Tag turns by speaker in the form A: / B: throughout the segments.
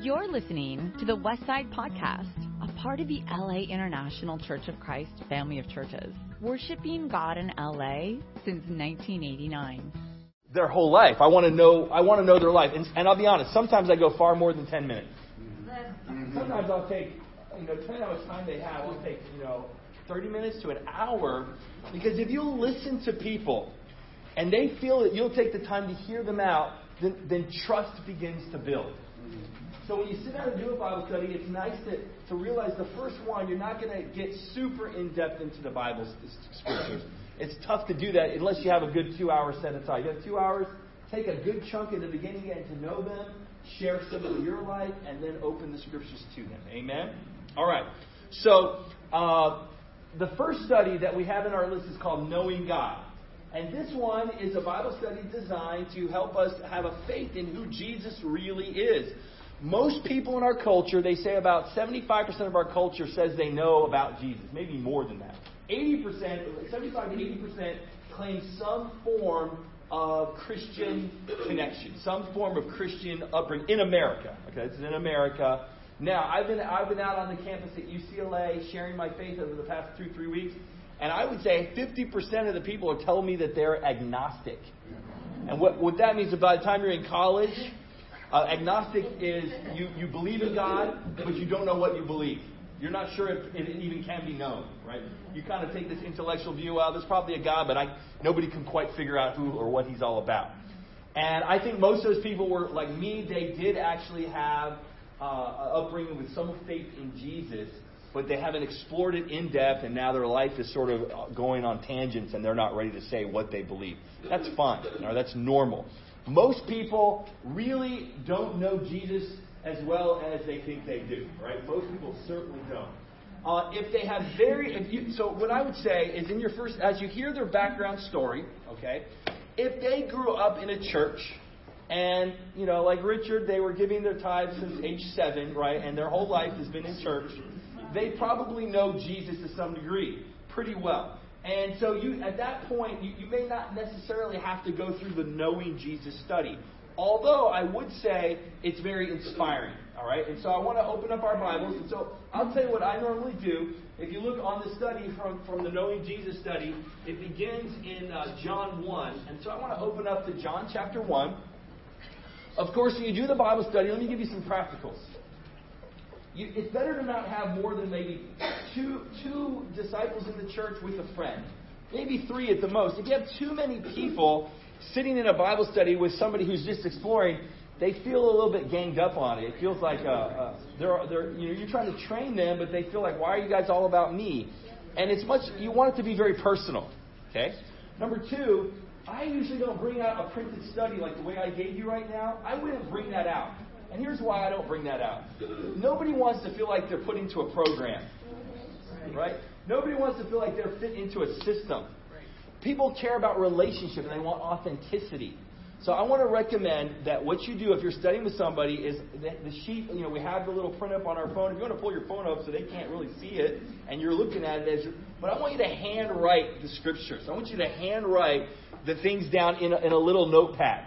A: You're listening to the Westside Podcast, a part of the LA International Church of Christ family of churches, worshiping God in LA since 1989.
B: Their whole life. I want to know. I want to know their life, and, and I'll be honest. Sometimes I go far more than ten minutes. Mm-hmm. Sometimes I'll take, you know, depending on how much time they have, I'll take, you know, 30 minutes to an hour. Because if you listen to people and they feel that you'll take the time to hear them out, then, then trust begins to build. Mm-hmm. So when you sit down and do a Bible study, it's nice to, to realize the first one, you're not going to get super in depth into the Bible scriptures. It's tough to do that unless you have a good two hours set aside. You have two hours, take a good chunk in the beginning, getting to know them, share some of your life, and then open the scriptures to them. Amen? All right. So, uh, the first study that we have in our list is called Knowing God. And this one is a Bible study designed to help us have a faith in who Jesus really is. Most people in our culture, they say about 75% of our culture says they know about Jesus, maybe more than that. 80%, 75 to 80% claim some form of Christian connection, some form of Christian upbringing in America. Okay, it's in America. Now, I've been I've been out on the campus at UCLA sharing my faith over the past two three weeks, and I would say 50% of the people are telling me that they're agnostic. And what what that means is by the time you're in college, uh, agnostic is you you believe in God, but you don't know what you believe. You're not sure if, it even can be known, right? You kind of take this intellectual view. Well, there's probably a God, but I nobody can quite figure out who or what He's all about. And I think most of those people were like me. They did actually have uh, upbringing with some faith in Jesus, but they haven't explored it in depth, and now their life is sort of going on tangents, and they're not ready to say what they believe. That's fine. Or that's normal. Most people really don't know Jesus as well as they think they do, right? Most people certainly don't. Uh, if they have very, if you, so what I would say is in your first, as you hear their background story, okay, if they grew up in a church, and you know, like Richard, they were giving their tithes since age seven, right, and their whole life has been in church, they probably know Jesus to some degree, pretty well. And so you, at that point, you, you may not necessarily have to go through the knowing Jesus study. Although I would say it's very inspiring. All right? And so I want to open up our Bibles. And so I'll tell you what I normally do. If you look on the study from, from the Knowing Jesus study, it begins in uh, John 1. And so I want to open up to John chapter 1. Of course, when you do the Bible study, let me give you some practicals. You, it's better to not have more than maybe two, two disciples in the church with a friend. Maybe three at the most. If you have too many people, sitting in a Bible study with somebody who's just exploring, they feel a little bit ganged up on it. It feels like uh, uh, they're, they're, you know, you're trying to train them, but they feel like, why are you guys all about me? And it's much, you want it to be very personal. Okay? Number two, I usually don't bring out a printed study like the way I gave you right now. I wouldn't bring that out. And here's why I don't bring that out. Nobody wants to feel like they're put into a program. Right? Nobody wants to feel like they're fit into a system. People care about relationship and they want authenticity. So I want to recommend that what you do if you're studying with somebody is the, the sheet. You know, we have the little print up on our phone. If you want to pull your phone up so they can't really see it, and you're looking at it as, but I want you to handwrite the scriptures. I want you to handwrite the things down in a, in a little notepad.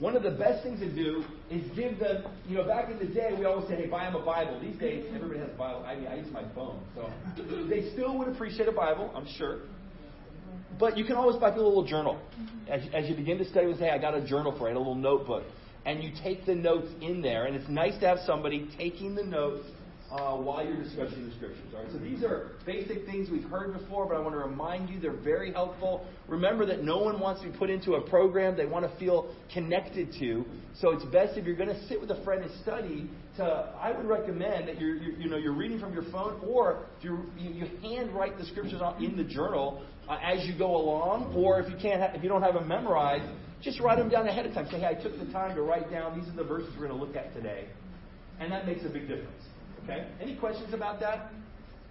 B: One of the best things to do is give them, you know, back in the day, we always said, hey, buy them a Bible. These days, everybody has a Bible. I mean, I use my phone. So they still would appreciate a Bible, I'm sure. But you can always buy people a little journal. As, as you begin to study, you say, I got a journal for it, a little notebook. And you take the notes in there, and it's nice to have somebody taking the notes uh, while you're discussing the scriptures. All right, so these are basic things we've heard before, but I want to remind you they're very helpful. Remember that no one wants to be put into a program they want to feel connected to. So it's best if you're going to sit with a friend and study. To I would recommend that you're, you're you know you're reading from your phone, or if you you hand the scriptures in the journal uh, as you go along, or if you can't ha- if you don't have them memorized, just write them down ahead of time. Say, hey, I took the time to write down these are the verses we're going to look at today, and that makes a big difference. Okay? Any questions about that?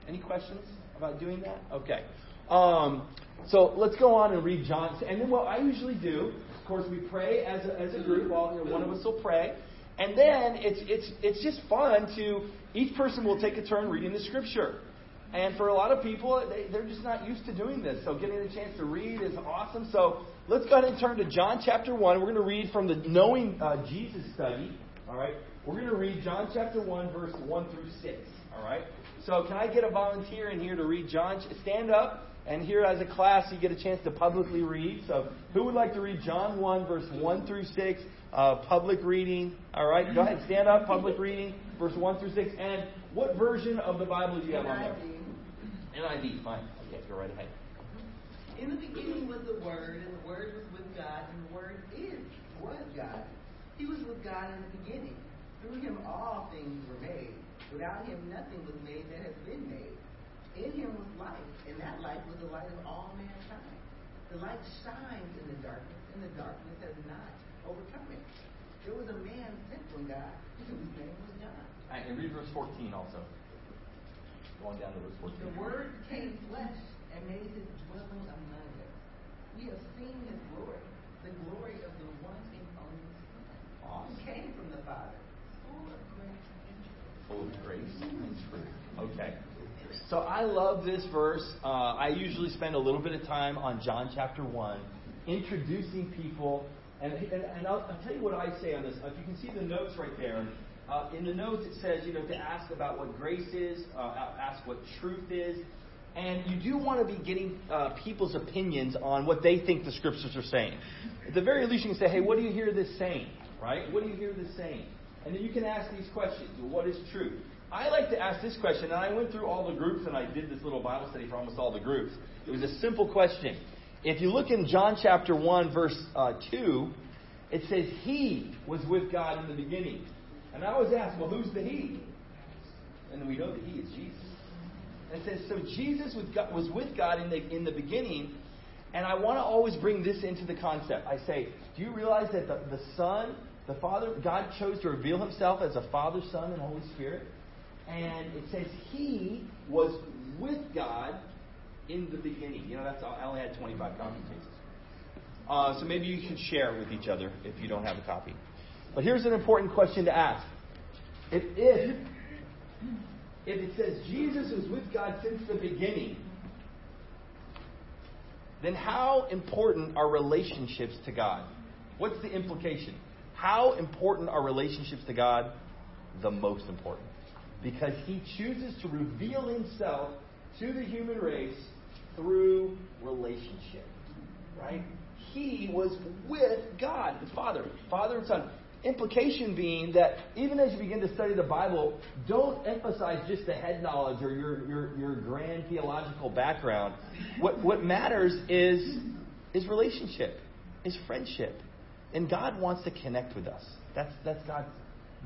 B: Any questions about doing that? Okay. Um, so let's go on and read John. And then what I usually do, of course, we pray as a, as a group. All, you know, one of us will pray. And then it's, it's, it's just fun to, each person will take a turn reading the scripture. And for a lot of people, they, they're just not used to doing this. So getting a chance to read is awesome. So let's go ahead and turn to John chapter 1. We're going to read from the Knowing uh, Jesus study. All right. We're going to read John chapter 1, verse 1 through 6. All right. So can I get a volunteer in here to read John? Stand up. And here, as a class, you get a chance to publicly read. So, who would like to read John 1, verse 1 through 6? Uh, public reading. All right, go ahead, stand up. Public reading, verse 1 through 6. And what version of the Bible do you have on there? NIV, fine. Okay, go right ahead.
C: In the beginning was the Word, and the Word was with God, and the Word is was God. He was with God in the beginning. Through him all things were made. Without him nothing was made that has been made. In him was life, and that light was the light of all mankind. The light shines in the darkness, and the darkness has not overcome it. There was a man sent from God, whose name was John.
B: All right, and read verse 14 also. Going down to verse 14.
C: The Word became flesh and made his dwelling among us. We have seen his glory, the glory of the one and only Son, came from the Father, full of grace and truth.
B: Full of grace and truth. Okay. So I love this verse. Uh, I usually spend a little bit of time on John chapter 1, introducing people. And, and, and I'll, I'll, tell you what I say on this. If you can see the notes right there, uh, in the notes it says, you know, to ask about what grace is, uh, ask what truth is. And you do want to be getting uh, people's opinions on what they think the scriptures are saying. At the very least, you can say, hey, what do you hear this saying? Right? What do you hear this saying? And then you can ask these questions. What is truth? I like to ask this question, and I went through all the groups and I did this little Bible study for almost all the groups. It was a simple question. If you look in John chapter 1, verse uh, 2, it says, He was with God in the beginning. And I always ask, well, who's the He? And we know that He is Jesus. And it says, so Jesus was with God in the, in the beginning. And I want to always bring this into the concept. I say, do you realize that the, the Son, the Father, God chose to reveal Himself as a Father, Son, and Holy Spirit? And it says he was with God in the beginning. You know, that's all, I only had 25 copy pastes. Uh, so maybe you can share with each other if you don't have a copy. But here's an important question to ask. If, if, if it says Jesus was with God since the beginning, then how important are relationships to God? What's the implication? How important are relationships to God? The most important because he chooses to reveal himself to the human race through relationship. Right? He was with God, the Father, Father and Son. Implication being that even as you begin to study the Bible, don't emphasize just the head knowledge or your, your, your grand theological background. What, what matters is, is relationship, is friendship. And God wants to connect with us. That's, that's God's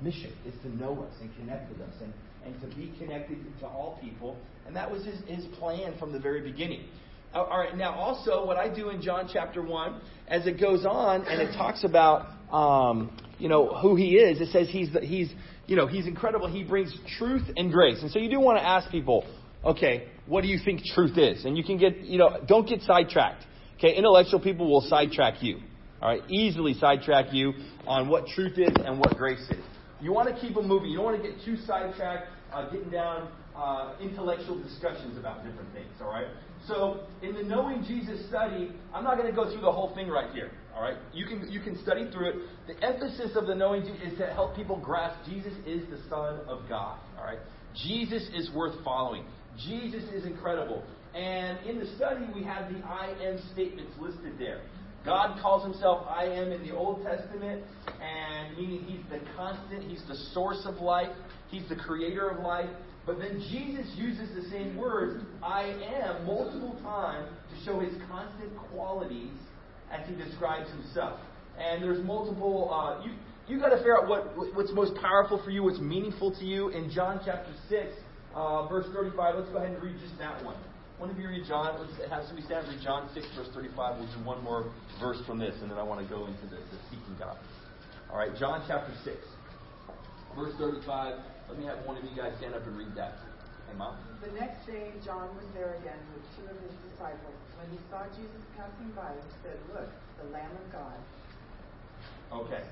B: mission, is to know us and connect with us. And and to be connected to all people. And that was his, his plan from the very beginning. All right, now also what I do in John chapter 1, as it goes on and it talks about, um, you know, who he is, it says he's, he's, you know, he's incredible. He brings truth and grace. And so you do want to ask people, okay, what do you think truth is? And you can get, you know, don't get sidetracked. Okay, intellectual people will sidetrack you. All right, easily sidetrack you on what truth is and what grace is. You want to keep them moving. You don't want to get too sidetracked, uh, getting down uh, intellectual discussions about different things. All right. So in the Knowing Jesus study, I'm not going to go through the whole thing right here. All right. You can you can study through it. The emphasis of the Knowing Jesus is to help people grasp Jesus is the Son of God. All right. Jesus is worth following. Jesus is incredible. And in the study, we have the I am statements listed there. God calls himself I am in the Old Testament, and meaning he's the constant, he's the source of life, he's the creator of life. But then Jesus uses the same words, I am, multiple times to show his constant qualities as he describes himself. And there's multiple, uh, you, you got to figure out what, what's most powerful for you, what's meaningful to you. In John chapter 6, uh, verse 35, let's go ahead and read just that one. One of you read John. Let's have somebody stand read John 6, verse 35. We'll do one more verse from this, and then I want to go into the, the seeking God. All right, John chapter 6, verse 35. Let me have one of you guys stand up and read that. Hey, Mom.
D: The next day, John was there again with two of his disciples. When he saw Jesus passing by, he said, Look, the Lamb of God.
B: Okay.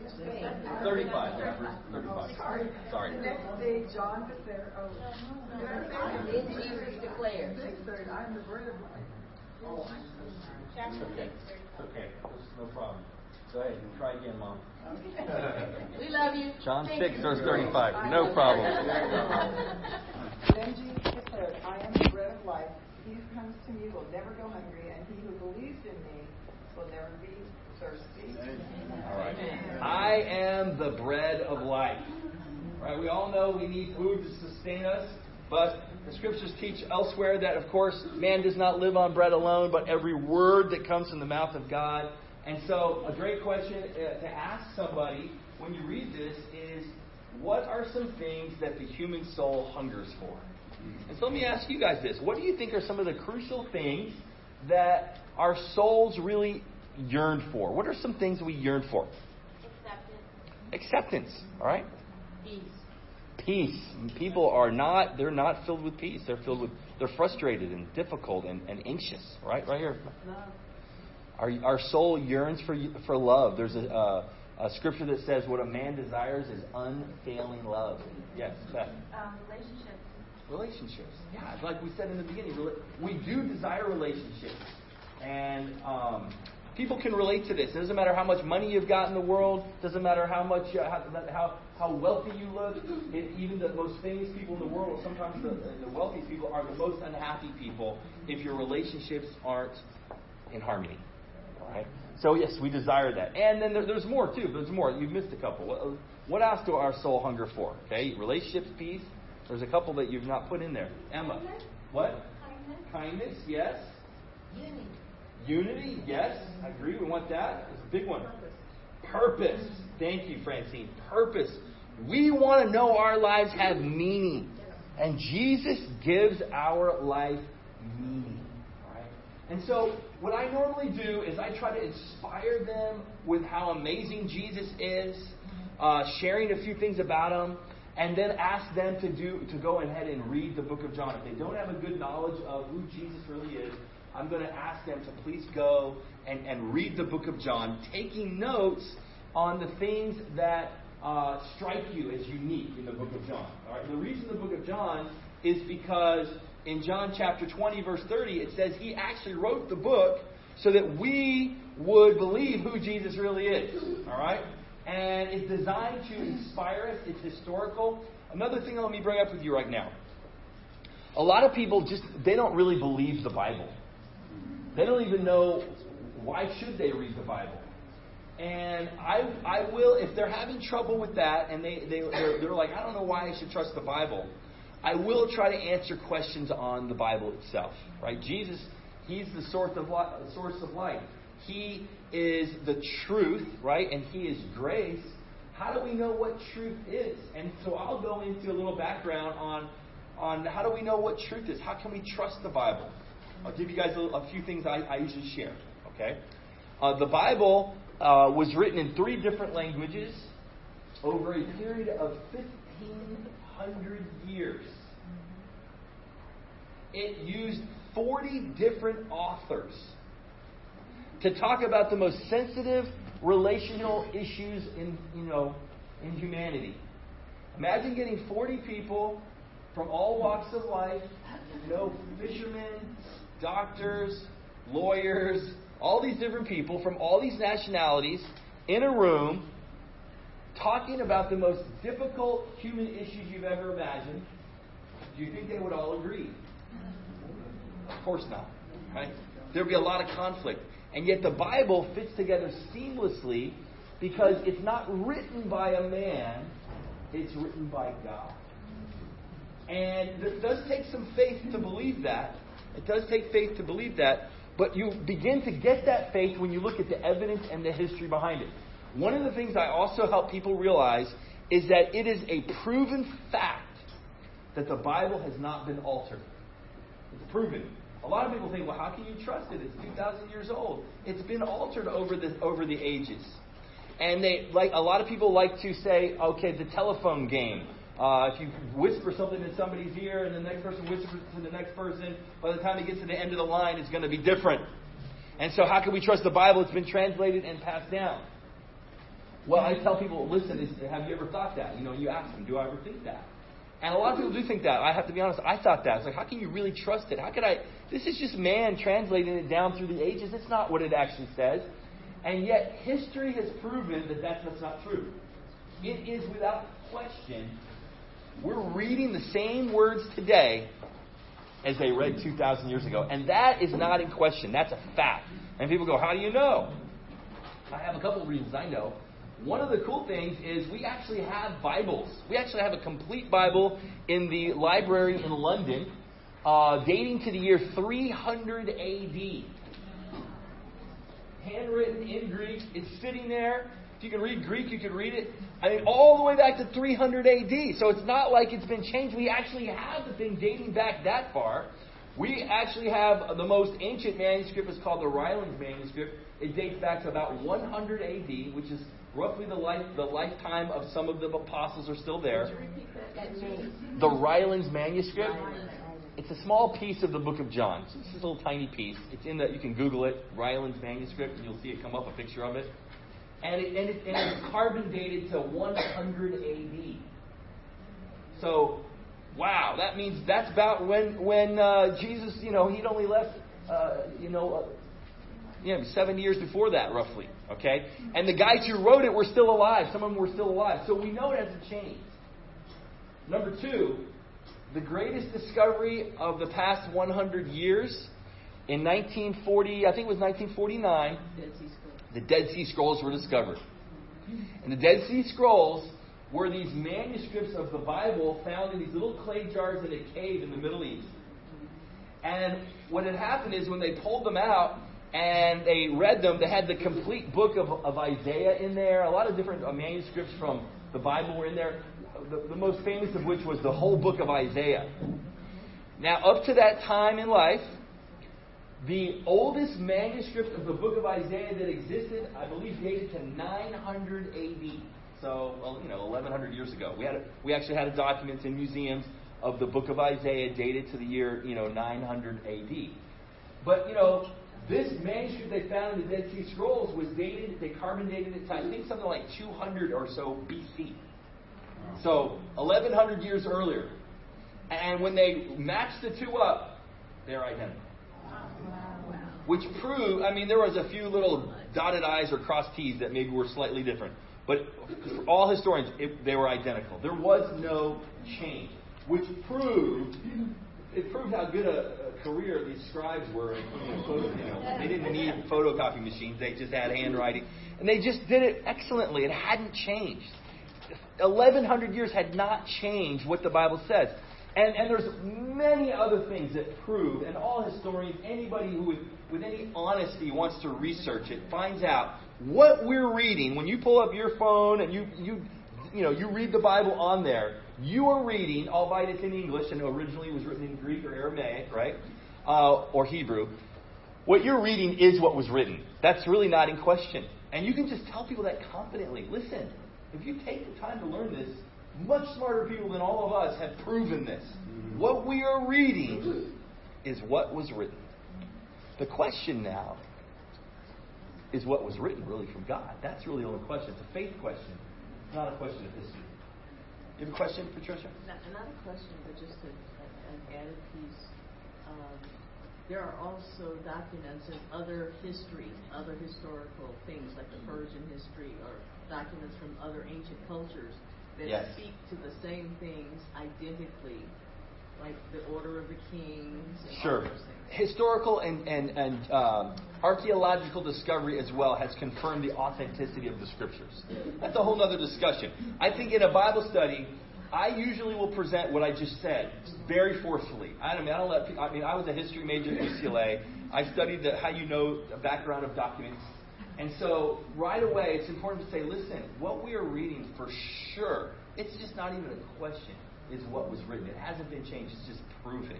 B: 35. Yeah, verse 35.
D: Sorry.
B: Sorry.
D: The next day, John Becerra, oh, did I say
E: Then Jesus declared.
D: Six thirty, I'm the bread of life. Oh, I'm so sorry.
B: It's okay. It's okay. No problem. Go ahead. And try again, Mom.
E: We love you.
B: John
E: Thank
B: 6,
E: you.
B: verse 35. No problem.
D: Then Jesus declared, I am the bread of life. He who comes to me will never go hungry, and he who believes in me will never be thirsty.
B: All right. I am the bread of life. Right? We all know we need food to sustain us, but the scriptures teach elsewhere that, of course, man does not live on bread alone, but every word that comes from the mouth of God. And so, a great question uh, to ask somebody when you read this is, what are some things that the human soul hungers for? And so let me ask you guys this. What do you think are some of the crucial things that our souls really yearn for? What are some things we yearn for?
E: Acceptance.
B: Acceptance, all right?
E: Peace.
B: Peace. People are not they're not filled with peace. They're filled with they're frustrated and difficult and, and anxious, right? Right here. Our, our soul yearns for for love. There's a, uh, a scripture that says what a man desires is unfailing love. Yes, Beth.
E: Um, relationships.
B: Relationships. Yeah, like we said in the beginning, we do desire relationships. And um, people can relate to this. It doesn't matter how much money you've got in the world, doesn't matter how much uh, how, how wealthy you look. It, even the most famous people in the world, sometimes the, the wealthiest people are the most unhappy people if your relationships aren't in harmony. All right. So yes, we desire that, and then there, there's more too. There's more. You've missed a couple. What, what else do our soul hunger for? Okay, relationships, peace. There's a couple that you've not put in there. Emma, what?
E: Kindness.
B: Kindness, yes.
E: Unity.
B: Unity, yes. I agree. We want that. It's a big one. Purpose. Thank you, Francine. Purpose. We want to know our lives have meaning. And Jesus gives our life meaning. Right? And so, what I normally do is I try to inspire them with how amazing Jesus is, uh, sharing a few things about him, and then ask them to do to go ahead and read the book of John. If they don't have a good knowledge of who Jesus really is, I'm going to ask them to please go and, and read the book of John, taking notes on the things that uh, strike you as unique in the book of John. All right? The reason the book of John is because in John chapter 20, verse 30, it says he actually wrote the book so that we would believe who Jesus really is. All right? And it's designed to inspire us. It's historical. Another thing let me bring up with you right now. A lot of people just they don't really believe the Bible. They don't even know why should they read the Bible. And I, I will, if they're having trouble with that, and they, they they're, they're like, I don't know why I should trust the Bible. I will try to answer questions on the Bible itself, right? Jesus, He's the source of li- source of life. He is the truth, right? And He is grace. How do we know what truth is? And so I'll go into a little background on on how do we know what truth is? How can we trust the Bible? I'll give you guys a, a few things I, I usually share. Okay, uh, the Bible uh, was written in three different languages over a period of 1,500 years. It used 40 different authors to talk about the most sensitive relational issues in you know in humanity. Imagine getting 40 people from all walks of life, you know, fishermen, doctors, lawyers, all these different people from all these nationalities in a room talking about the most difficult human issues you've ever imagined. Do you think they would all agree? Of course not. Right? There'd be a lot of conflict. And yet the Bible fits together seamlessly because it's not written by a man, it's written by God. And it does take some faith to believe that. It does take faith to believe that. But you begin to get that faith when you look at the evidence and the history behind it. One of the things I also help people realize is that it is a proven fact that the Bible has not been altered. It's proven. A lot of people think, well, how can you trust it? It's 2,000 years old. It's been altered over the, over the ages. And they like a lot of people like to say, okay, the telephone game. Uh, if you whisper something in somebody's ear and the next person whispers it to the next person, by the time it gets to the end of the line, it's going to be different. And so, how can we trust the Bible? It's been translated and passed down. Well, I tell people, listen, is, have you ever thought that? You know, you ask them, do I ever think that? And a lot of people do think that. I have to be honest, I thought that. It's like, how can you really trust it? How could I? This is just man translating it down through the ages. It's not what it actually says. And yet, history has proven that that's not true. It is without question. We're reading the same words today as they read 2,000 years ago. And that is not in question. That's a fact. And people go, how do you know? I have a couple of reasons I know. One of the cool things is we actually have Bibles. We actually have a complete Bible in the library in London uh, dating to the year 300 AD. Handwritten in Greek. It's sitting there. If you can read Greek, you can read it. I mean, all the way back to 300 AD. So it's not like it's been changed. We actually have the thing dating back that far. We actually have the most ancient manuscript. It's called the Rylands manuscript. It dates back to about 100 AD, which is roughly the life the lifetime of some of the apostles are still there. The Rylands manuscript. It's a small piece of the book of John. It's just a little tiny piece. It's in the you can Google it, Rylands manuscript, and you'll see it come up a picture of it. And, it, and, it, and it's carbon dated to 100 AD. So, wow, that means that's about when when uh, Jesus, you know, he'd only left, uh, you know, uh, know, seven years before that, roughly. Okay? And the guys who wrote it were still alive. Some of them were still alive. So we know it hasn't changed. Number two, the greatest discovery of the past 100 years in 1940, I think it was 1949, the Dead Sea Scrolls were discovered. And the Dead Sea Scrolls were these manuscripts of the Bible found in these little clay jars in a cave in the Middle East. And what had happened is when they pulled them out, and they read them. They had the complete book of, of Isaiah in there. A lot of different uh, manuscripts from the Bible were in there. The, the most famous of which was the whole book of Isaiah. Now, up to that time in life, the oldest manuscript of the book of Isaiah that existed, I believe, dated to 900 AD. So, well, you know, 1100 years ago. We had a, we actually had a document in museums of the book of Isaiah dated to the year, you know, 900 AD. But, you know, this manuscript they found in the Dead Sea Scrolls was dated, they carbon dated it to, I think, something like 200 or so BC. So, 1100 years earlier. And when they matched the two up, they're identical. Which proved, I mean, there was a few little dotted I's or crossed T's that maybe were slightly different. But for all historians, it, they were identical. There was no change. Which proved, it proved how good a, career these scribes were. In, photo, you know, they didn't need photocopy machines; they just had handwriting, and they just did it excellently. It hadn't changed. 1100 years had not changed what the Bible says. And, and there's many other things that prove, and all historians, anybody who with, with any honesty wants to research it, finds out what we're reading. When you pull up your phone and you, you, you, know, you read the Bible on there, you are reading, albeit it's in English, and originally it was written in Greek or Aramaic, right? Uh, or Hebrew. What you're reading is what was written. That's really not in question. And you can just tell people that confidently. Listen, if you take the time to learn this, much smarter people than all of us have proven this. What we are reading is what was written. The question now is what was written really from God. That's really the only question. It's a faith question, not a question of history. You have a question, Patricia?
F: Not, not a question, but just a, a, an added piece. Um, there are also documents in other history, other historical things like the Persian history or documents from other ancient cultures that
B: yes.
F: speak to the same things identically, like the Order of the Kings and
B: sure. Historical and, and, and um, archaeological discovery as well has confirmed the authenticity of the scriptures. That's a whole other discussion. I think in a Bible study, I usually will present what I just said very forcefully. I mean I don't let. I mean I was a history major at UCLA. I studied the, how you know the background of documents, and so right away it's important to say, listen, what we are reading for sure, it's just not even a question, is what was written. It hasn't been changed. It's just proven.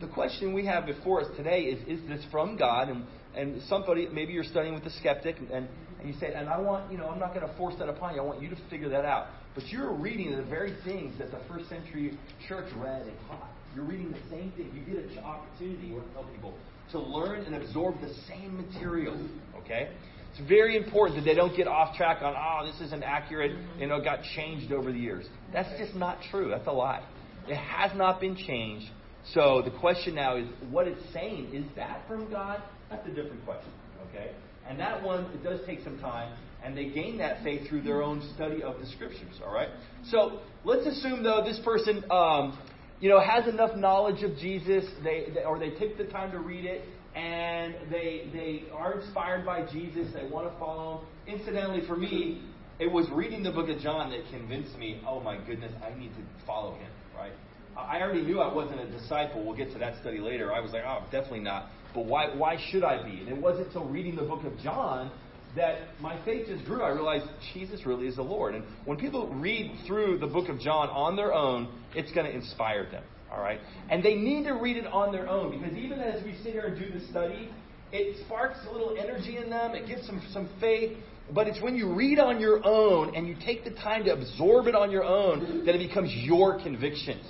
B: The question we have before us today is: Is this from God? And and somebody maybe you're studying with a skeptic, and and you say, and I want you know I'm not going to force that upon you. I want you to figure that out. But you're reading the very things that the first century church read and taught. You're reading the same thing. You get an opportunity, to tell people, to learn and absorb the same material. Okay? It's very important that they don't get off track on, oh, this isn't accurate, you know, got changed over the years. That's just not true. That's a lie. It has not been changed. So the question now is, what it's saying, is that from God? That's a different question, okay? And that one, it does take some time, and they gain that faith through their own study of the scriptures, all right? So let's assume, though, this person, um, you know, has enough knowledge of Jesus, they, they, or they take the time to read it, and they, they are inspired by Jesus, they want to follow him. Incidentally, for me, it was reading the book of John that convinced me, oh my goodness, I need to follow him, right? I already knew I wasn't a disciple. We'll get to that study later. I was like, oh, definitely not. But why, why should I be? And it wasn't until reading the book of John that my faith just grew. I realized Jesus really is the Lord. And when people read through the book of John on their own, it's going to inspire them. All right? And they need to read it on their own because even as we sit here and do the study, it sparks a little energy in them. It gives them some faith. But it's when you read on your own and you take the time to absorb it on your own that it becomes your convictions.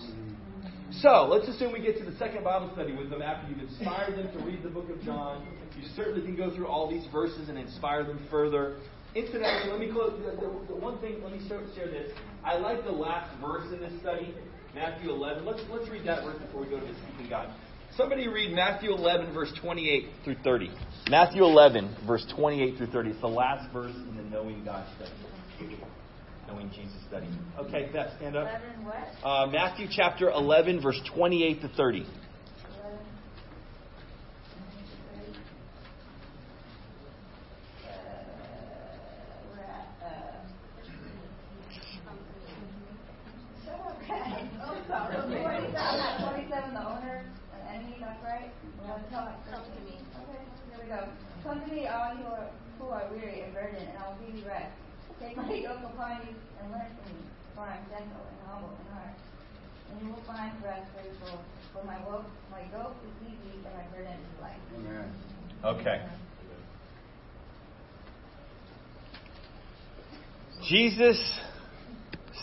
B: So, let's assume we get to the second Bible study with them after you've inspired them to read the book of John. You certainly can go through all these verses and inspire them further. Incidentally, let me close. The, the, the one thing, let me share, share this. I like the last verse in this study, Matthew 11. Let's, let's read that verse before we go to the seeking God. Somebody read Matthew 11, verse 28 through 30. Matthew 11, verse 28 through 30. It's the last verse in the Knowing God study. Knowing Jesus study. Okay, Beth, stand up.
E: 11 what?
B: Uh, Matthew chapter 11, verse 28 to 30.
E: 11. Uh, we're at, uh,
G: So, okay. Oh, sorry. Forty-seven, forty-seven, the owner, an enemy, that's right? We want to tell it.
E: Come to me.
G: Okay, here we go. Come to me, all you who are, who are weary and burdened, and I will give you rest. Take my yoke upon you and learn from me, for I am gentle and humble in heart. And you will find rest for your soul. For my yoke, my yoke is easy and my burden is light.
H: Amen.
B: Okay. Jesus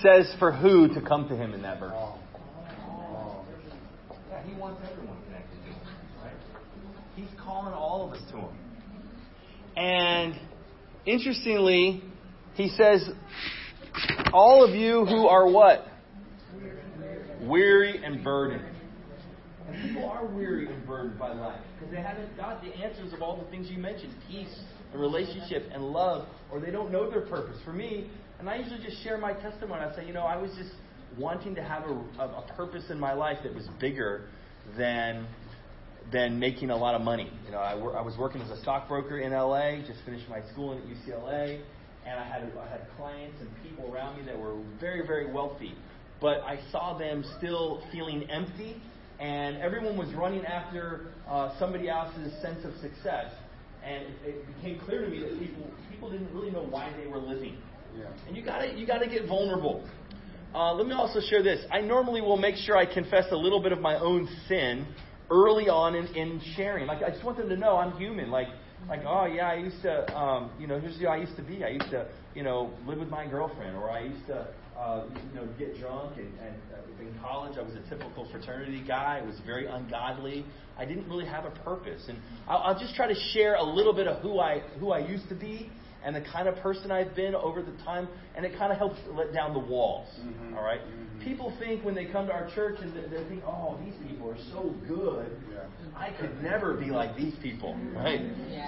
B: says for who to come to him in that verse. Oh. Yeah, he wants everyone connected to him, right? He's calling all of us to him. And interestingly, he says, all of you who are what? Weary and burdened. And people are weary and burdened by life because they haven't got the answers of all the things you mentioned peace and relationship and love, or they don't know their purpose. For me, and I usually just share my testimony. I say, you know, I was just wanting to have a, a, a purpose in my life that was bigger than than making a lot of money. You know, I, wor- I was working as a stockbroker in LA, just finished my schooling at UCLA, and I had I had clients and people around me that were very very wealthy, but I saw them still feeling empty, and everyone was running after uh, somebody else's sense of success, and it, it became clear to me that people people didn't really know why they were living,
H: Yeah.
B: and you gotta you gotta get vulnerable. Uh, let me also share this. I normally will make sure I confess a little bit of my own sin early on in, in sharing. Like I just want them to know I'm human. Like like oh yeah, I used to um, you know here's who I used to be. I used to you know live with my girlfriend, or I used to uh, you know get drunk. And, and uh, in college, I was a typical fraternity guy. I was very ungodly. I didn't really have a purpose, and I'll, I'll just try to share a little bit of who I who I used to be and the kind of person I've been over the time, and it kind of helps let down the walls.
H: Mhm.
B: all right?
H: Mhm.
B: People think when they come to our church and they, they think, oh, these people are so good.
H: Yeah.
B: I could never be like these people, right?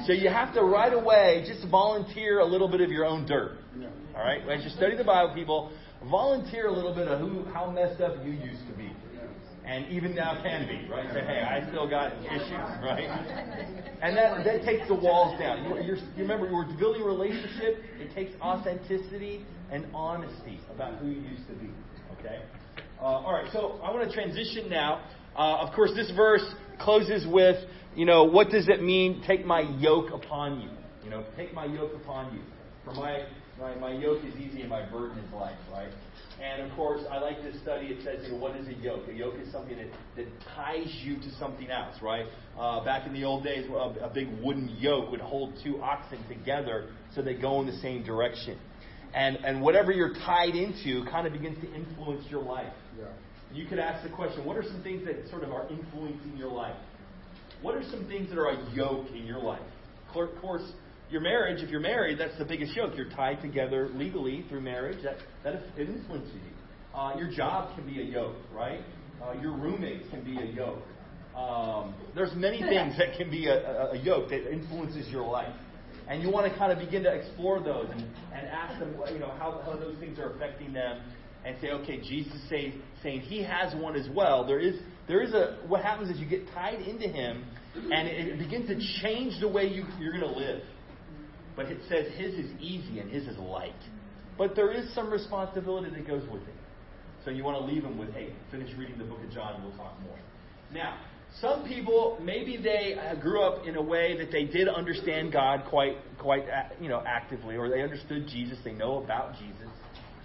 B: So you have to right away just volunteer a little bit of your own dirt.
H: Yeah.
B: All right? As you study the Bible, people, volunteer a little bit of who, how messed up you used to be. And even now can be, right? Say, hey, I still got issues, right? And that, that takes the walls down. You, you're, you remember, you're building a relationship. It takes authenticity and honesty about who you used to be. Okay? Uh, all right, so I want to transition now. Uh, of course, this verse closes with, you know, what does it mean, take my yoke upon you? You know, take my yoke upon you. For my, my, my yoke is easy and my burden is light, right? And of course, I like this study. It says, you know, what is a yoke? A yoke is something that, that ties you to something else, right? Uh, back in the old days, a, a big wooden yoke would hold two oxen together so they go in the same direction. And, and whatever you're tied into kind of begins to influence your life.
H: Yeah.
B: You could ask the question, what are some things that sort of are influencing your life? What are some things that are a yoke in your life? Of course, your marriage, if you're married, that's the biggest yoke. You're tied together legally through marriage. That, that influences you. Uh, your job can be a yoke, right? Uh, your roommates can be a yoke. Um, there's many things that can be a, a, a yoke that influences your life. And you want to kind of begin to explore those and, and ask them, you know, how, how those things are affecting them and say, okay, Jesus say, saying he has one as well. There is, there is a, what happens is you get tied into him and it, it begins to change the way you, you're going to live. But it says his is easy and his is light. But there is some responsibility that goes with it. So you want to leave them with, hey, finish reading the book of John, and we'll talk more. Now, some people maybe they uh, grew up in a way that they did understand God quite quite uh, you know actively, or they understood Jesus. They know about Jesus,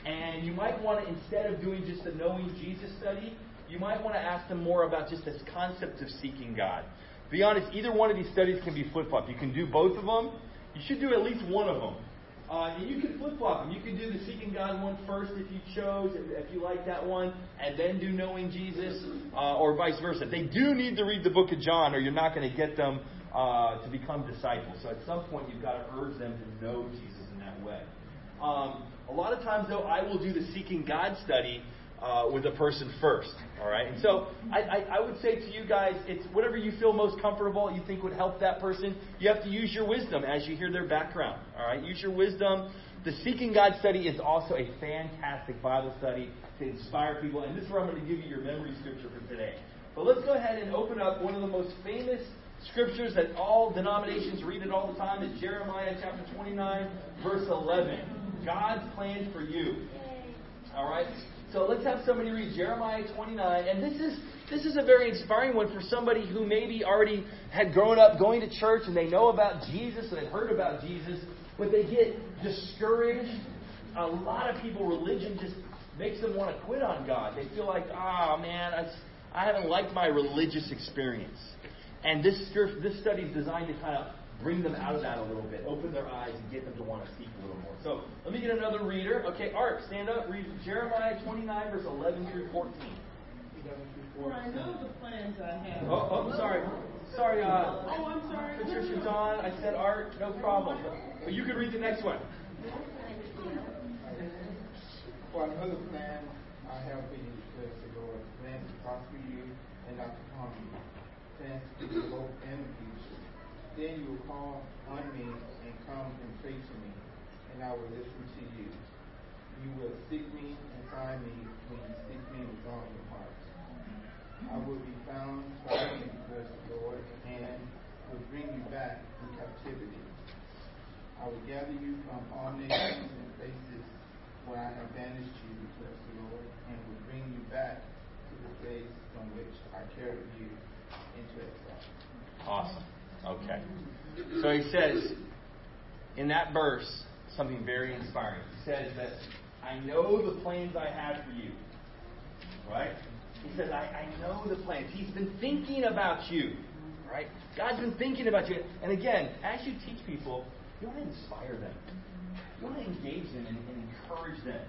B: and you might want to instead of doing just a knowing Jesus study, you might want to ask them more about just this concept of seeking God. Be honest, either one of these studies can be flip flop. You can do both of them. You should do at least one of them. Uh, you can flip flop them. You can do the Seeking God one first if you chose, if, if you like that one, and then do Knowing Jesus, uh, or vice versa. They do need to read the book of John, or you're not going to get them uh, to become disciples. So at some point, you've got to urge them to know Jesus in that way. Um, a lot of times, though, I will do the Seeking God study uh, with a person first. All right, and so I, I, I, would say to you guys, it's whatever you feel most comfortable, you think would help that person. You have to use your wisdom as you hear their background. All right, use your wisdom. The Seeking God study is also a fantastic Bible study to inspire people, and this is where I'm going to give you your memory scripture for today. But let's go ahead and open up one of the most famous scriptures that all denominations read it all the time. Is Jeremiah chapter 29, verse 11. God's plan for you. All right. So let's have somebody read Jeremiah 29. And this is this is a very inspiring one for somebody who maybe already had grown up going to church and they know about Jesus and they've heard about Jesus, but they get discouraged. A lot of people, religion just makes them want to quit on God. They feel like, ah, oh, man, I, I haven't liked my religious experience. And this this study is designed to kind of bring them out of that a little bit, open their eyes, and get them to want to seek a little more. So let me get another reader. Okay, Art, stand up. Read Jeremiah 29, verse 11 through 14.
F: For I know the plans I have.
B: Oh, oh sorry. Sorry, uh,
F: oh, I'm sorry.
B: Patricia Don, I said Art, no problem. But you can read the next one.
H: For I know the plan I have for you, says the Lord, plans to prosper you and not to harm you, plans to give you hope and peace. Then you will call on me and come and pray to me, and I will listen to you. You will seek me and find me when you seek me with all your heart. I will be found by you, because the Lord, and will bring you back from captivity. I will gather you from all nations and places where I have banished you, declares the Lord, and will bring you back to the place from which I carried you into exile.
B: Awesome. Okay. So he says in that verse something very inspiring. He says that I know the plans I have for you. Right? He says, I, I know the plans. He's been thinking about you. Right? God's been thinking about you. And again, as you teach people, you want to inspire them. You want to engage them and, and encourage them.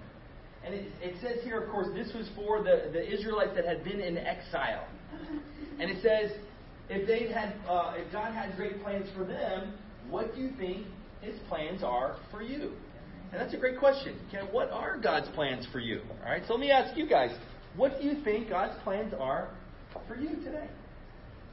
B: And it, it, says here, of course, this was for the, the Israelites that had been in exile. And it says, if they had, uh, if God had great plans for them, what do you think His plans are for you? And that's a great question. Okay, what are God's plans for you? All right, so let me ask you guys, what do you think God's plans are for you today?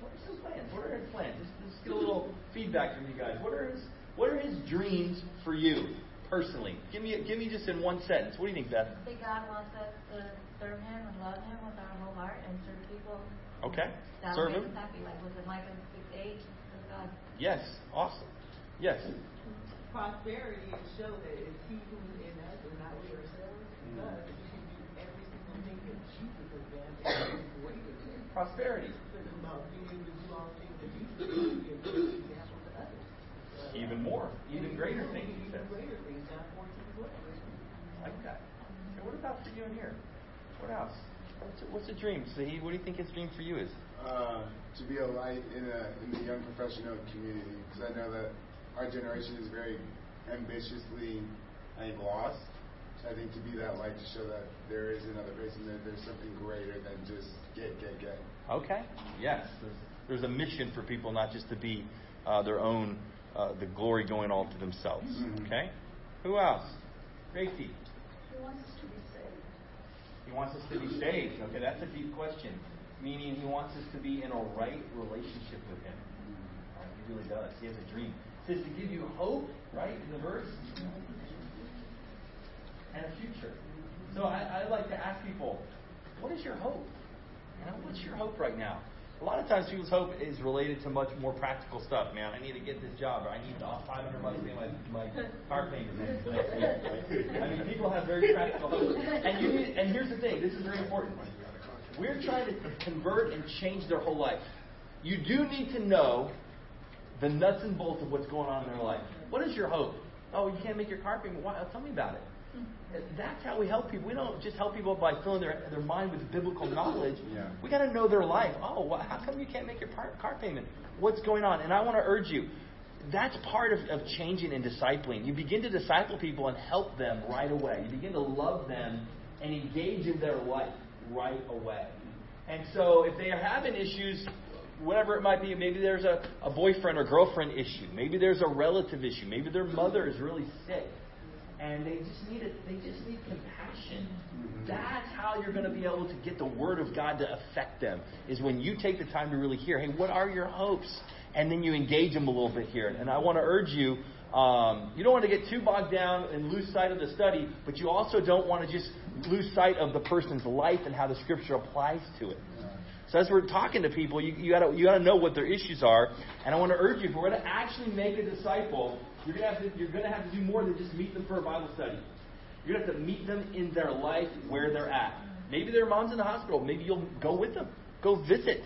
B: What are His plans? What are His plans? Just, just get a little feedback from you guys. What are His What are His dreams for you personally? Give me give me just in one sentence. What do you think, Beth?
I: I think God wants us to serve Him and love Him with our whole heart and serve people
B: Okay.
I: That
B: Serve him.
I: Like was it Micah six eight?
B: Yes. Awesome. Yes.
F: Prosperity and show that it's He who is in us and not we ourselves. Because we hmm. can do every single thing that Jesus has done and greater than.
B: Prosperity.
F: It's about being able to do all things that Jesus did and be a good example to others.
B: Even more, even greater things.
F: Even greater things. John 14, 12.
B: like that. Okay, what about for you in here? What else? What's a, what's a dream? Saheed, what do you think his dream for you is?
J: Uh, to be a light in, a, in the young professional community, because I know that our generation is very ambitiously, I think, lost. So I think to be that light to show that there is another place and that there's something greater than just get, get, get.
B: Okay. Yes. There's, there's a mission for people, not just to be uh, their own uh, the glory going all to themselves. Okay? Who else? Gracie.
K: He wants us to be saved.
B: He wants us to be saved. Okay, that's a deep question. Meaning he wants us to be in a right relationship with him. Right, he really does. He has a dream. It says to give you hope, right, in the verse? And a future. So I, I like to ask people, what is your hope? You know, what's your hope right now? A lot of times people's hope is related to much more practical stuff. Man, I need to get this job, or I need 500 bucks to pay my, my car payment next week. I mean, people have very practical hope. And, you and here's the thing this is very important. We're trying to convert and change their whole life. You do need to know the nuts and bolts of what's going on in their life. What is your hope? Oh, you can't make your car payment. Why? Tell me about it. That's how we help people. We don't just help people by filling their, their mind with biblical knowledge.
J: Yeah.
B: We got to know their life. Oh, well, how come you can't make your par- car payment? What's going on? And I want to urge you. That's part of, of changing and discipling. You begin to disciple people and help them right away. You begin to love them and engage in their life right away. And so if they are having issues, whatever it might be, maybe there's a, a boyfriend or girlfriend issue, maybe there's a relative issue, maybe their mother is really sick and they just need it. They just need compassion. That's how you're going to be able to get the word of God to affect them. Is when you take the time to really hear. Hey, what are your hopes? And then you engage them a little bit here. And I want to urge you. Um, you don't want to get too bogged down and lose sight of the study, but you also don't want to just lose sight of the person's life and how the scripture applies to it. So as we're talking to people, you, you gotta you gotta know what their issues are, and I want to urge you if we're going to actually make a disciple, you're to have to you're to have to do more than just meet them for a Bible study. You're to have to meet them in their life where they're at. Maybe their mom's in the hospital. Maybe you'll go with them, go visit.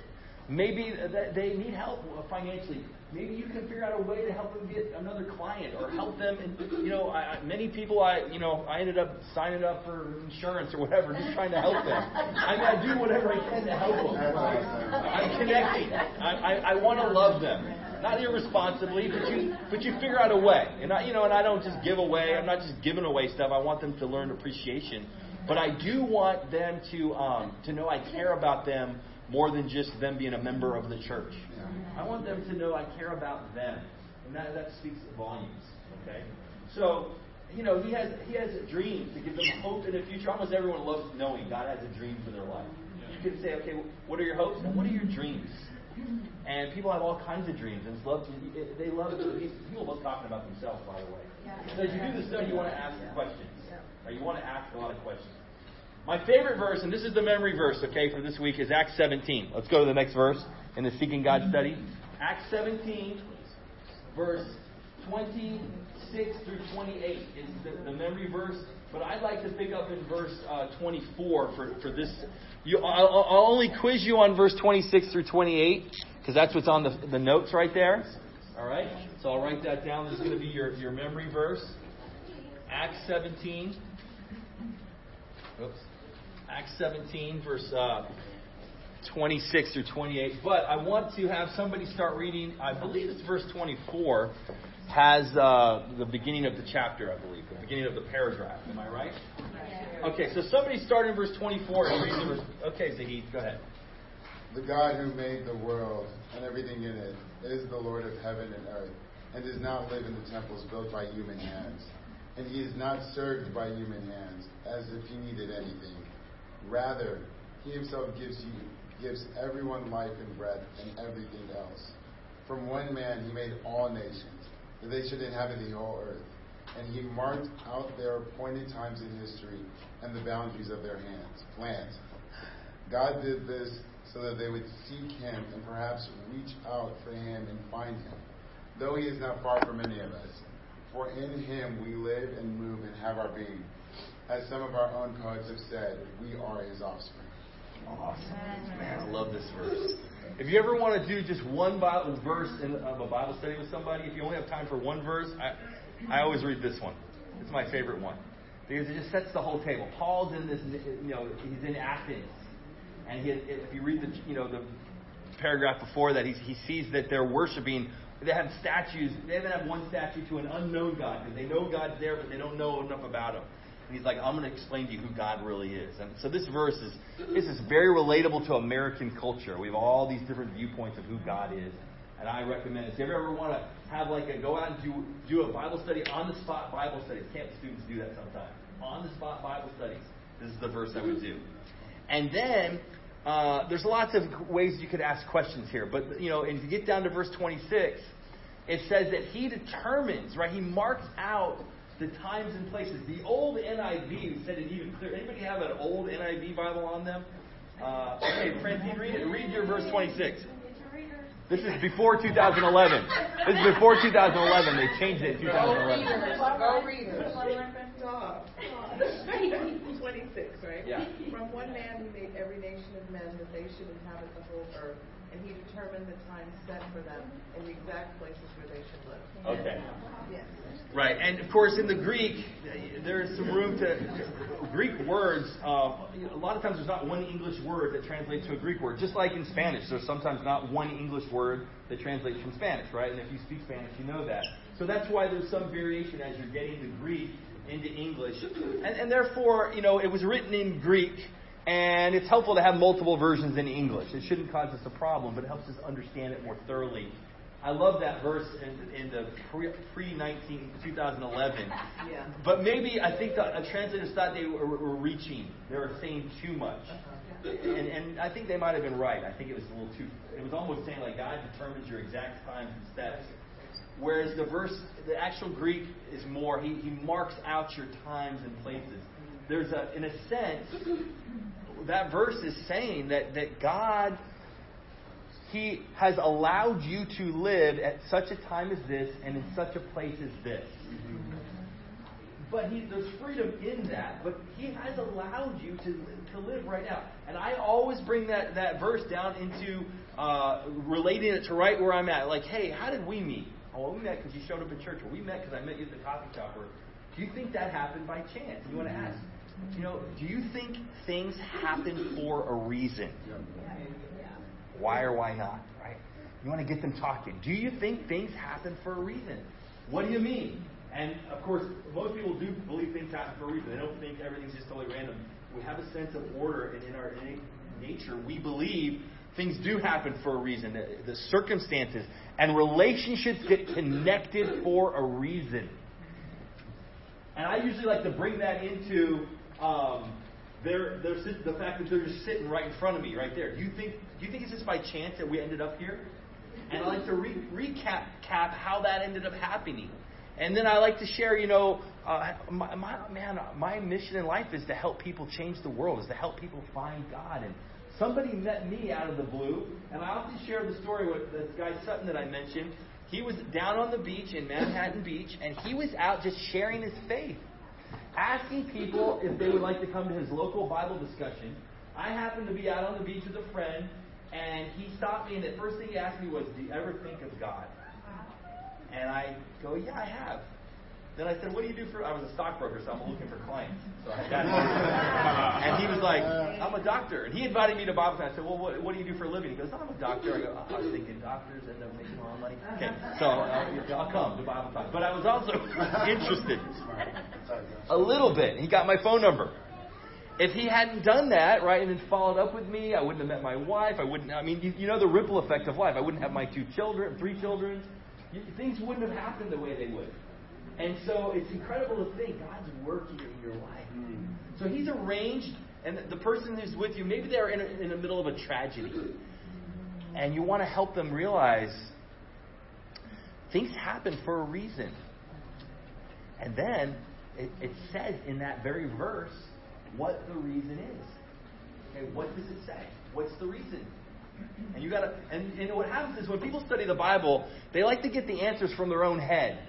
B: Maybe they need help financially. Maybe you can figure out a way to help them get another client or help them. And you know, I, many people, I you know, I ended up signing up for insurance or whatever, just trying to help them. I mean, I do whatever I can to help them. I'm connecting. I, I, I want to love them, not irresponsibly, but you but you figure out a way. And I you know, and I don't just give away. I'm not just giving away stuff. I want them to learn appreciation. But I do want them to um, to know I care about them more than just them being a member of the church. I want them to know I care about them, and that that speaks volumes. Okay, so you know he has he has dreams to give them hope in the future. Almost everyone loves knowing God has a dream for their life. You can say, okay, what are your hopes? And what are your dreams? And people have all kinds of dreams, and love to, they love people love talking about themselves. By the way, so as you do this study, you want to ask questions. Or you want to ask a lot of questions. My favorite verse, and this is the memory verse, okay, for this week, is Acts 17. Let's go to the next verse in the Seeking God study. Acts 17, verse 26 through 28 is the, the memory verse. But I'd like to pick up in verse uh, 24 for, for this. You, I'll, I'll, only quiz you on verse 26 through 28 because that's what's on the, the notes right there. All right? So I'll write that down. This is going to be your, your memory verse. Acts 17. Oops. Acts 17, verse uh, 26 through 28. But I want to have somebody start reading, I believe it's verse 24, has uh, the beginning of the chapter, I believe, the beginning of the paragraph. Am I right? Okay, so somebody start in verse 24 and read the verse. Okay, Zahid, go ahead.
J: The God who made the world and everything in it is the Lord of heaven and earth, and does not live in the temples built by human hands. And he is not served by human hands, as if he needed anything Rather, he himself gives you gives everyone life and breath and everything else. From one man he made all nations, that they should inhabit the whole earth. And he marked out their appointed times in history and the boundaries of their hands, lands. God did this so that they would seek him and perhaps reach out for him and find him, though he is not far from any of us. For in him we live and move and have our being as some of our own poets have said, we are his offspring.
B: Awesome. Man, I love this verse. If you ever want to do just one Bible verse in, of a Bible study with somebody, if you only have time for one verse, I, I always read this one. It's my favorite one because it just sets the whole table. Paul's in this, you know, he's in Athens, and he, if you read the, you know, the paragraph before that, he, he sees that they're worshiping. They have statues. They even have one statue to an unknown God because they know God's there, but they don't know enough about him. And he's like, I'm going to explain to you who God really is. And so this verse is this is very relatable to American culture. We have all these different viewpoints of who God is. And I recommend it. If you ever want to have like a go out and do do a Bible study on the spot Bible studies, campus students do that sometimes. On the spot Bible studies. This is the verse I would do. And then uh, there's lots of ways you could ask questions here, but you know, if you get down to verse 26, it says that he determines, right? He marks out the times and places. The old NIV said it even clear. Anybody have an old NIV Bible on them? Uh, okay, Francine, read it. Read your verse 26. This is before 2011. This is before 2011. They changed it in 2011.
D: Go readers. 26, right?
B: Yeah.
D: From one man he made every nation of men that they should inhabit the whole earth, and he determined the time set for them and the exact places where they should live.
B: Okay.
D: Yes.
B: Right, and of course in the Greek, there is some room to Greek words. Uh, a lot of times there's not one English word that translates to a Greek word. Just like in Spanish, there's sometimes not one English word that translates from Spanish, right? And if you speak Spanish, you know that. So that's why there's some variation as you're getting the Greek into English, and, and therefore, you know, it was written in Greek. And it's helpful to have multiple versions in English. It shouldn't cause us a problem, but it helps us understand it more thoroughly I love that verse in, in the pre 19 2011.
D: Yeah.
B: But maybe I think the uh, translators thought they were, were, reaching. They were saying too much, and and I think they might have been right. I think it was a little too. It was almost saying like God determines your exact times and steps. Whereas the verse, the actual Greek is more. He he marks out your times and places. There's a in a sense that verse is saying that that God he has allowed you to live at such a time as this and in such a place as this. But he, there's freedom in that. But He has allowed you to, to live right now. And I always bring that, that verse down into uh, relating it to right where I'm at. Like, hey, how did we meet? Oh, well, we met because you showed up at church, or we met because I met you at the coffee shop. Or do you think that happened by chance? You want to ask, you know, do you think things happen for a reason? Why or why not, right? You want to get them talking. Do you think things happen for a reason? What do you mean? And of course, most people do believe things happen for a reason. They don't think everything's just totally random. We have a sense of order, and in our innate nature, we believe things do happen for a reason. The, the circumstances and relationships get connected for a reason. And I usually like to bring that into um, they're, they're the fact that they're just sitting right in front of me, right there. Do you think do you think it's just by chance that we ended up here? And I like to re- recap cap how that ended up happening. And then I like to share, you know, uh, my, my, man, my mission in life is to help people change the world, is to help people find God. And somebody met me out of the blue, and I often share the story with this guy Sutton that I mentioned. He was down on the beach in Manhattan Beach, and he was out just sharing his faith asking people if they would like to come to his local Bible discussion. I happened to be out on the beach with a friend, and he stopped me, and the first thing he asked me was, Do you ever think of God? And I go, Yeah, I have. Then I said, What do you do for I was a stockbroker, so I'm looking for clients. So I got And he was like, I'm a doctor. And he invited me to Bible study. I said, Well, what, what do you do for a living? He goes, I'm a doctor. I go, oh, I was thinking doctors end up making a lot of money. Okay, so uh, I'll come to Bible talk. But I was also interested a little bit. He got my phone number. If he hadn't done that, right, and then followed up with me, I wouldn't have met my wife. I wouldn't. I mean, you, you know the ripple effect of life. I wouldn't have my two children, three children. You, things wouldn't have happened the way they would. And so it's incredible to think God's working in your life. Mm. So He's arranged, and the person who's with you, maybe they're in, a, in the middle of a tragedy, and you want to help them realize things happen for a reason. And then it, it says in that very verse what the reason is. Okay, what does it say? What's the reason? And you gotta and, and what happens is when people study the Bible, they like to get the answers from their own head.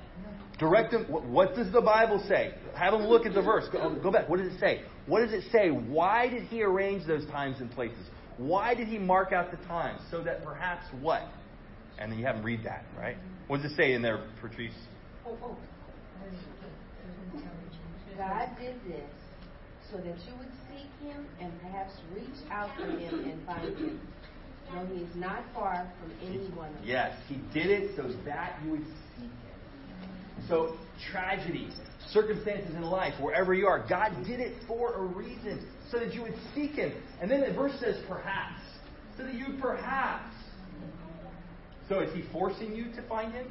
B: Direct them. What does the Bible say? Have them look at the verse. Go, go back. What does it say? What does it say? Why did he arrange those times and places? Why did he mark out the times? So that perhaps what? And then you have them read that, right? What does it say in there, Patrice? Oh, oh.
L: God did this so that you would seek him and perhaps reach out for him and find him. No, he is not far from anyone. of us.
B: Yes, he did it so that you would seek him. So, tragedies, circumstances in life, wherever you are, God did it for a reason, so that you would seek Him. And then the verse says, perhaps, so that you perhaps So is he forcing you to find him?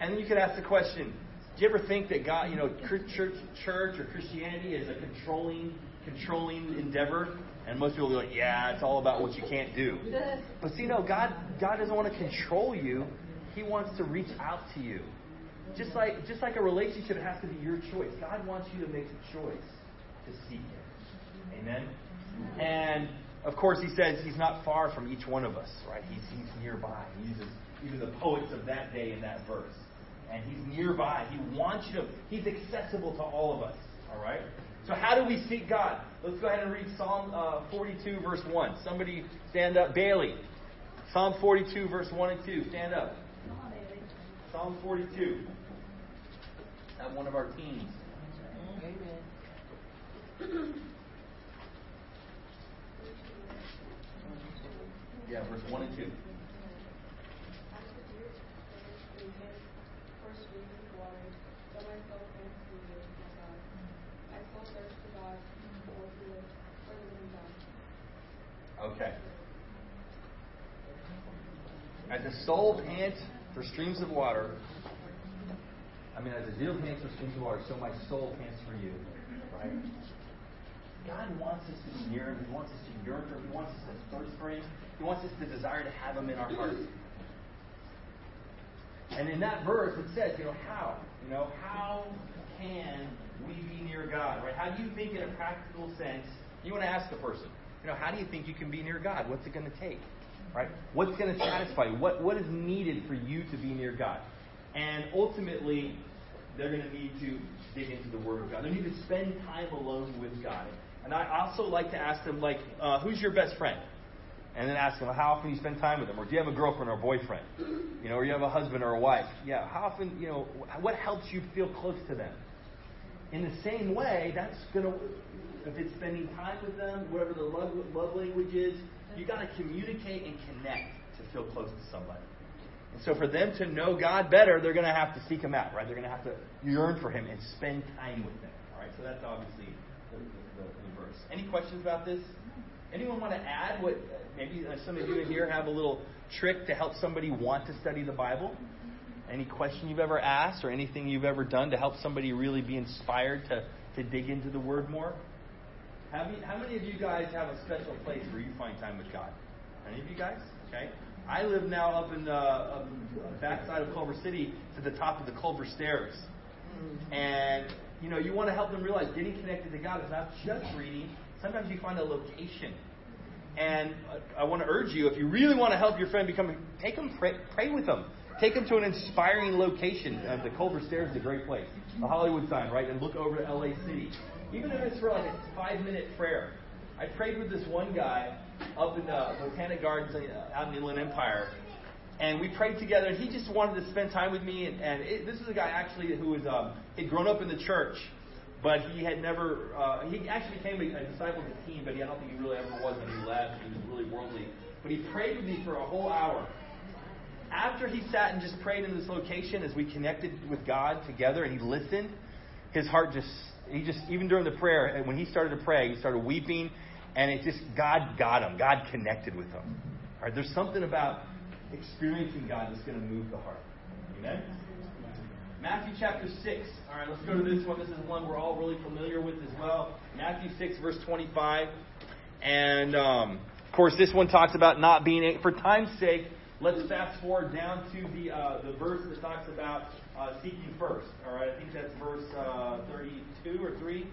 B: And then you could ask the question, do you ever think that God, you know, church, church or Christianity is a controlling, controlling endeavor? And most people go, like, yeah, it's all about what you can't do. But see, no, God, God doesn't want to control you. He wants to reach out to you. Just like, just like a relationship, it has to be your choice. God wants you to make a choice to seek Him. Amen. And of course, He says He's not far from each one of us, right? He's, he's nearby. He uses even the poets of that day in that verse. And He's nearby. He wants you to. He's accessible to all of us. All right. So how do we seek God? Let's go ahead and read Psalm uh, 42, verse 1. Somebody stand up. Bailey. Psalm 42, verse 1 and 2. Stand up. Psalm 42. Have one of our teens. Amen. Yeah, verse 1 and 2. Okay. As a soul pants for streams of water, I mean, as a deer pants for streams of water, so my soul pants for you. Right? God wants us to be near Him. He wants us to yearn for Him. He wants us to thirst for Him. He wants us to desire to have Him in our hearts. And in that verse, it says, you know, how? You know, how can we be near God? Right? How do you think, in a practical sense, you want to ask the person, you know, how do you think you can be near God? What's it going to take? Right? What's going to satisfy you? What, what is needed for you to be near God? And ultimately, they're going to need to dig into the Word of God. They need to spend time alone with God. And I also like to ask them, like, uh, who's your best friend? And then ask them, how often you spend time with them? Or do you have a girlfriend or a boyfriend? You know, or you have a husband or a wife? Yeah, how often, you know, what helps you feel close to them? In the same way, that's going to, if it's spending time with them, whatever the love, love language is, you got to communicate and connect to feel close to somebody. And so for them to know God better, they're going to have to seek Him out, right? They're going to have to yearn for Him and spend time with Him, all right? So that's obviously the, the, the verse. Any questions about this? Anyone want to add what maybe uh, some of you in here have a little trick to help somebody want to study the Bible? Any question you've ever asked or anything you've ever done to help somebody really be inspired to, to dig into the Word more? How many, how many of you guys have a special place where you find time with God? Any of you guys? Okay. I live now up in the uh, backside of Culver City to the top of the Culver Stairs. And, you know, you want to help them realize getting connected to God is not just reading. Sometimes you find a location. And I want to urge you, if you really want to help your friend become, take them, pray, pray with them. Take them to an inspiring location. Uh, the Culver Stairs is a great place. The Hollywood sign, right? And look over to LA City. Even if it's for like a five minute prayer. I prayed with this one guy up in the Botanic Gardens uh, out in the Inland Empire. And we prayed together, and he just wanted to spend time with me. And, and it, this is a guy actually who was um, had grown up in the church, but he had never. Uh, he actually became a, a disciple of the team, but he, I don't think he really ever was when he left. He was really worldly. But he prayed with me for a whole hour. After he sat and just prayed in this location, as we connected with God together, and he listened, his heart just he just even during the prayer, when he started to pray, he started weeping and it just God got him. God connected with him. All right, there's something about experiencing God that's going to move the heart. Amen. Matthew chapter 6. All right, let's go to this one. This is one we're all really familiar with as well. Matthew 6, verse 25. And, um, of course, this one talks about not being, for time's sake, let's fast forward down to the, uh, the verse that talks about uh, you first. All right, I think that's verse uh, 32 or 3.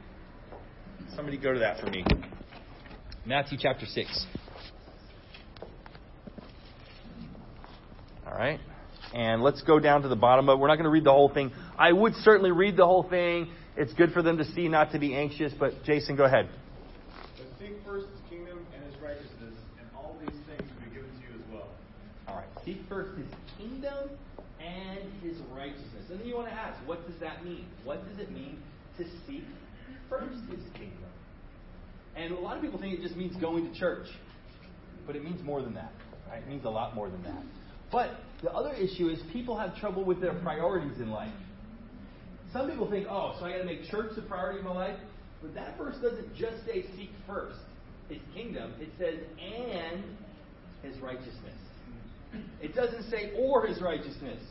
B: Somebody go to that for me. Matthew chapter 6. All right. And let's go down to the bottom of it. We're not going to read the whole thing. I would certainly read the whole thing. It's good for them to see, not to be anxious. But Jason, go ahead.
M: But seek first his kingdom and his righteousness, and all these things will be given to you as well.
B: All right. Seek first his kingdom and his righteousness. Then you want to ask, what does that mean? What does it mean to seek first his kingdom? And a lot of people think it just means going to church. But it means more than that. Right? It means a lot more than that. But the other issue is people have trouble with their priorities in life. Some people think, oh, so I got to make church the priority of my life. But that verse doesn't just say seek first his kingdom. It says, and his righteousness. It doesn't say or his righteousness.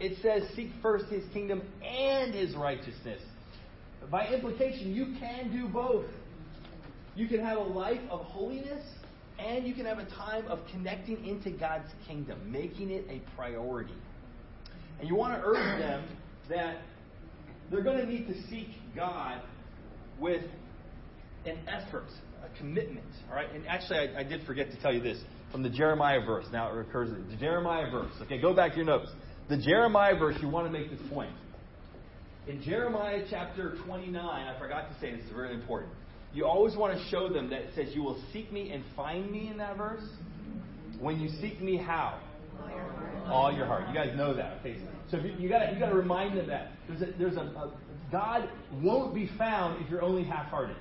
B: It says seek first his kingdom and his righteousness. By implication, you can do both. You can have a life of holiness and you can have a time of connecting into God's kingdom, making it a priority. And you want to urge them that they're going to need to seek God with an effort, a commitment. All right. And actually, I, I did forget to tell you this from the Jeremiah verse. Now it recurs. The Jeremiah verse. Okay, go back to your notes. The Jeremiah verse. You want to make this point. In Jeremiah chapter 29, I forgot to say this is very important. You always want to show them that it says you will seek me and find me in that verse. When you seek me, how? All your heart. You guys know that. Okay. So you, you got you to remind them that there's a, there's a, a God won't be found if you're only half-hearted.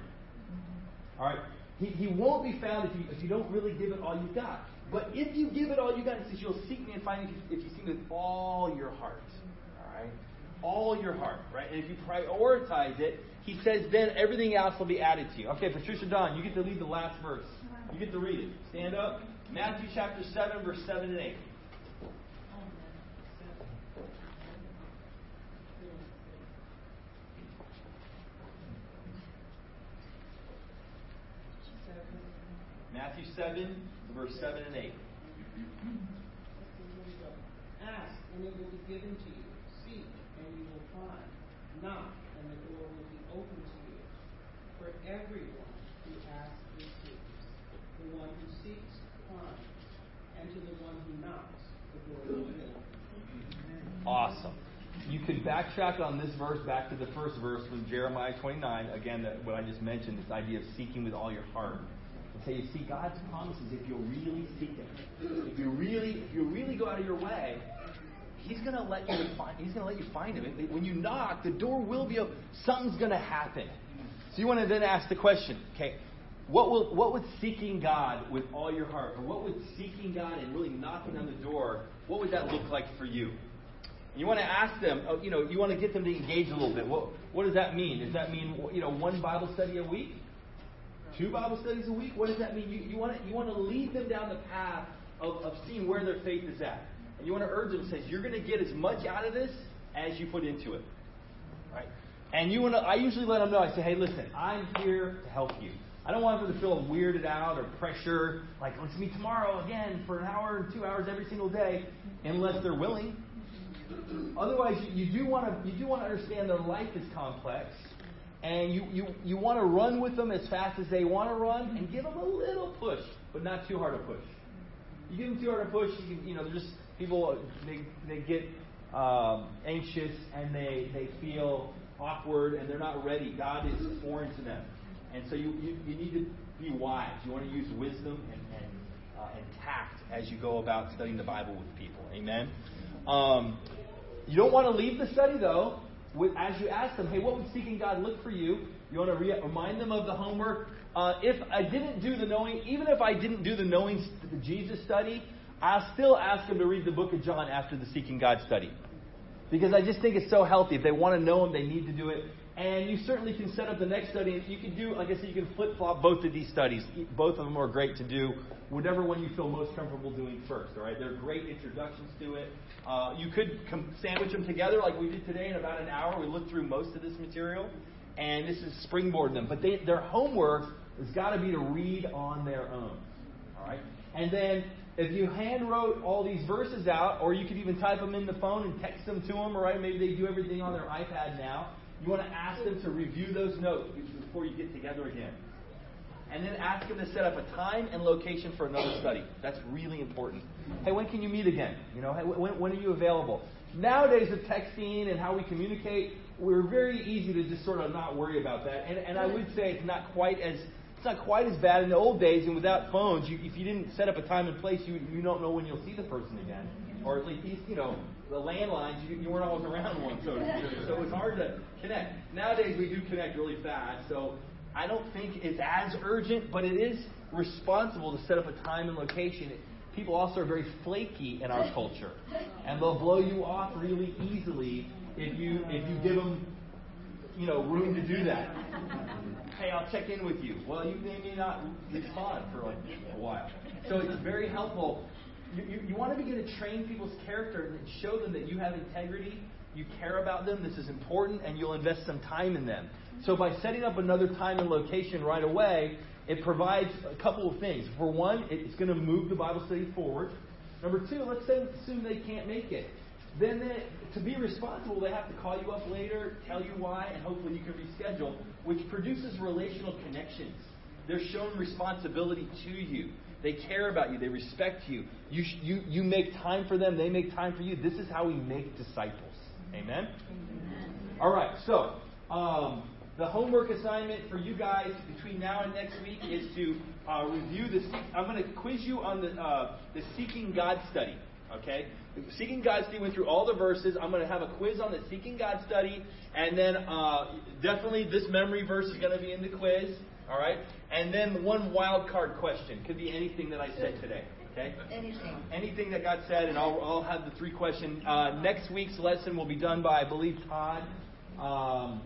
B: All right. He, he won't be found if you if you don't really give it all you've got. But if you give it all you've got, he says you'll seek me and find me if you, seek me with all your heart. All right. All your heart. Right. And if you prioritize it, he says then everything else will be added to you. Okay, Patricia Don, you get to lead the last verse. You get to read it. Stand up. Matthew chapter 7, verse 7 and 8. Matthew 7, verse 7 and 8.
N: Ask, and it will be given to you. Seek, and you will find. Knock, and the door will be open to you. For everyone who asks receives. The one who seeks finds. And to the one who knocks, the door will be open.
B: Awesome. You could backtrack on this verse back to the first verse from Jeremiah 29. Again, that, what I just mentioned, this idea of seeking with all your heart. And say, you see, God's promises, if you really seek Him, if you really, if you really go out of your way, He's to let you find. He's to let you find Him. When you knock, the door will be open. Something's to happen. So you want to then ask the question, okay? What will what would seeking God with all your heart, or what would seeking God and really knocking on the door, what would that look like for you? You want to ask them, oh, you know, you want to get them to engage a little bit. What, what does that mean? Does that mean, you know, one Bible study a week? Two Bible studies a week? What does that mean? You, you, want, to, you want to lead them down the path of, of seeing where their faith is at. And you want to urge them, says, you're going to get as much out of this as you put into it. Right? And you want to, I usually let them know, I say, hey, listen, I'm here to help you. I don't want them to feel weirded out or pressure, like, let's meet tomorrow again for an hour and two hours every single day, unless they're willing. Otherwise, you, you do want to you do want to understand their life is complex, and you, you, you want to run with them as fast as they want to run, and give them a little push, but not too hard a push. You give them too hard a push, you, can, you know, they're just people they they get um, anxious and they they feel awkward and they're not ready. God is foreign to them, and so you you, you need to be wise. You want to use wisdom and and, uh, and tact as you go about studying the Bible with people. Amen. Um, you don't want to leave the study, though, as you ask them, hey, what would seeking God look for you? You want to re- remind them of the homework. Uh, if I didn't do the knowing, even if I didn't do the knowing the Jesus study, I'll still ask them to read the book of John after the Seeking God study. Because I just think it's so healthy. If they want to know Him, they need to do it. And you certainly can set up the next study. You can do, like I said, you can flip flop both of these studies. Both of them are great to do. Whatever one you feel most comfortable doing first. All right, they're great introductions to it. Uh, you could com- sandwich them together like we did today in about an hour. We looked through most of this material, and this is springboard them. But they, their homework has got to be to read on their own. All right, and then if you hand wrote all these verses out, or you could even type them in the phone and text them to them, all right? Maybe they do everything on their iPad now. You want to ask them to review those notes before you get together again. And then ask them to set up a time and location for another study. That's really important. Hey, when can you meet again? You know, hey, when, when are you available? Nowadays, with texting and how we communicate, we're very easy to just sort of not worry about that. And, and I would say it's not quite as it's not quite as bad in the old days. And without phones, you, if you didn't set up a time and place, you you don't know when you'll see the person again, or at least you know the landlines, you, you weren't always around one, so so it's hard to connect. Nowadays we do connect really fast, so I don't think it's as urgent, but it is responsible to set up a time and location. People also are very flaky in our culture, and they'll blow you off really easily if you if you give them you know room to do that. Hey, I'll check in with you. Well, you may not respond for like a while. So it's very helpful. You, you, you want to begin to train people's character and show them that you have integrity, you care about them, this is important, and you'll invest some time in them. So by setting up another time and location right away, it provides a couple of things. For one, it's going to move the Bible study forward. Number two, let's say, assume they can't make it. Then they, to be responsible, they have to call you up later, tell you why, and hopefully you can reschedule, which produces relational connections. They're showing responsibility to you. They care about you. They respect you. You, you. you make time for them. They make time for you. This is how we make disciples. Amen? Amen. All right. So, um, the homework assignment for you guys between now and next week is to uh, review the. I'm going to quiz you on the uh, the Seeking God study. Okay, Seeking God study went through all the verses. I'm going to have a quiz on the Seeking God study, and then uh, definitely this memory verse is going to be in the quiz. All right, and then one wild card question could be anything that I said today. Okay?
G: Anything.
B: Anything that got said, and I'll, I'll have the three question. Uh, next week's lesson will be done by, I believe, Todd. Um,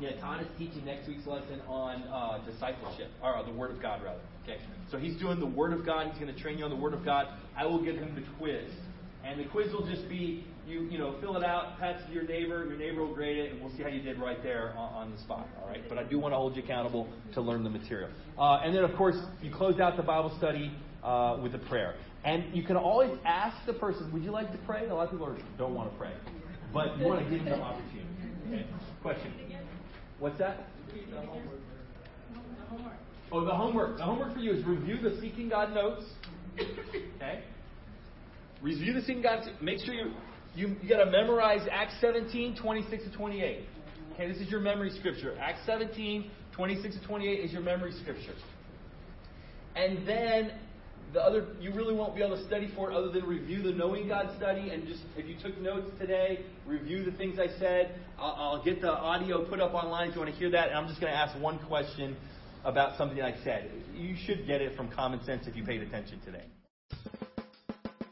B: yeah, Todd is teaching next week's lesson on uh, discipleship, or uh, the Word of God, rather. Okay, so he's doing the Word of God. He's going to train you on the Word of God. I will give him the quiz, and the quiz will just be you you know fill it out, pass it to your neighbor. Your neighbor will grade it, and we'll see how you did right there on, on the spot. All right, but I do want to hold you accountable to learn the material. Uh, and then, of course, you close out the Bible study uh, with a prayer. And you can always ask the person, "Would you like to pray?" A lot of people are, don't want to pray, but you want to give them the opportunity. Okay? Question. What's that? Oh, the homework. The homework for you is review the Seeking God notes. Okay? Review the Seeking God. Make sure you you, you got to memorize Acts 17, 26 to 28. Okay, this is your memory scripture. Acts 17, 26 to 28 is your memory scripture. And then the other, you really won't be able to study for it other than review the Knowing God study. And just, if you took notes today, review the things I said. I'll, I'll get the audio put up online if you want to hear that. And I'm just going to ask one question about something I said. You should get it from common sense if you paid attention today.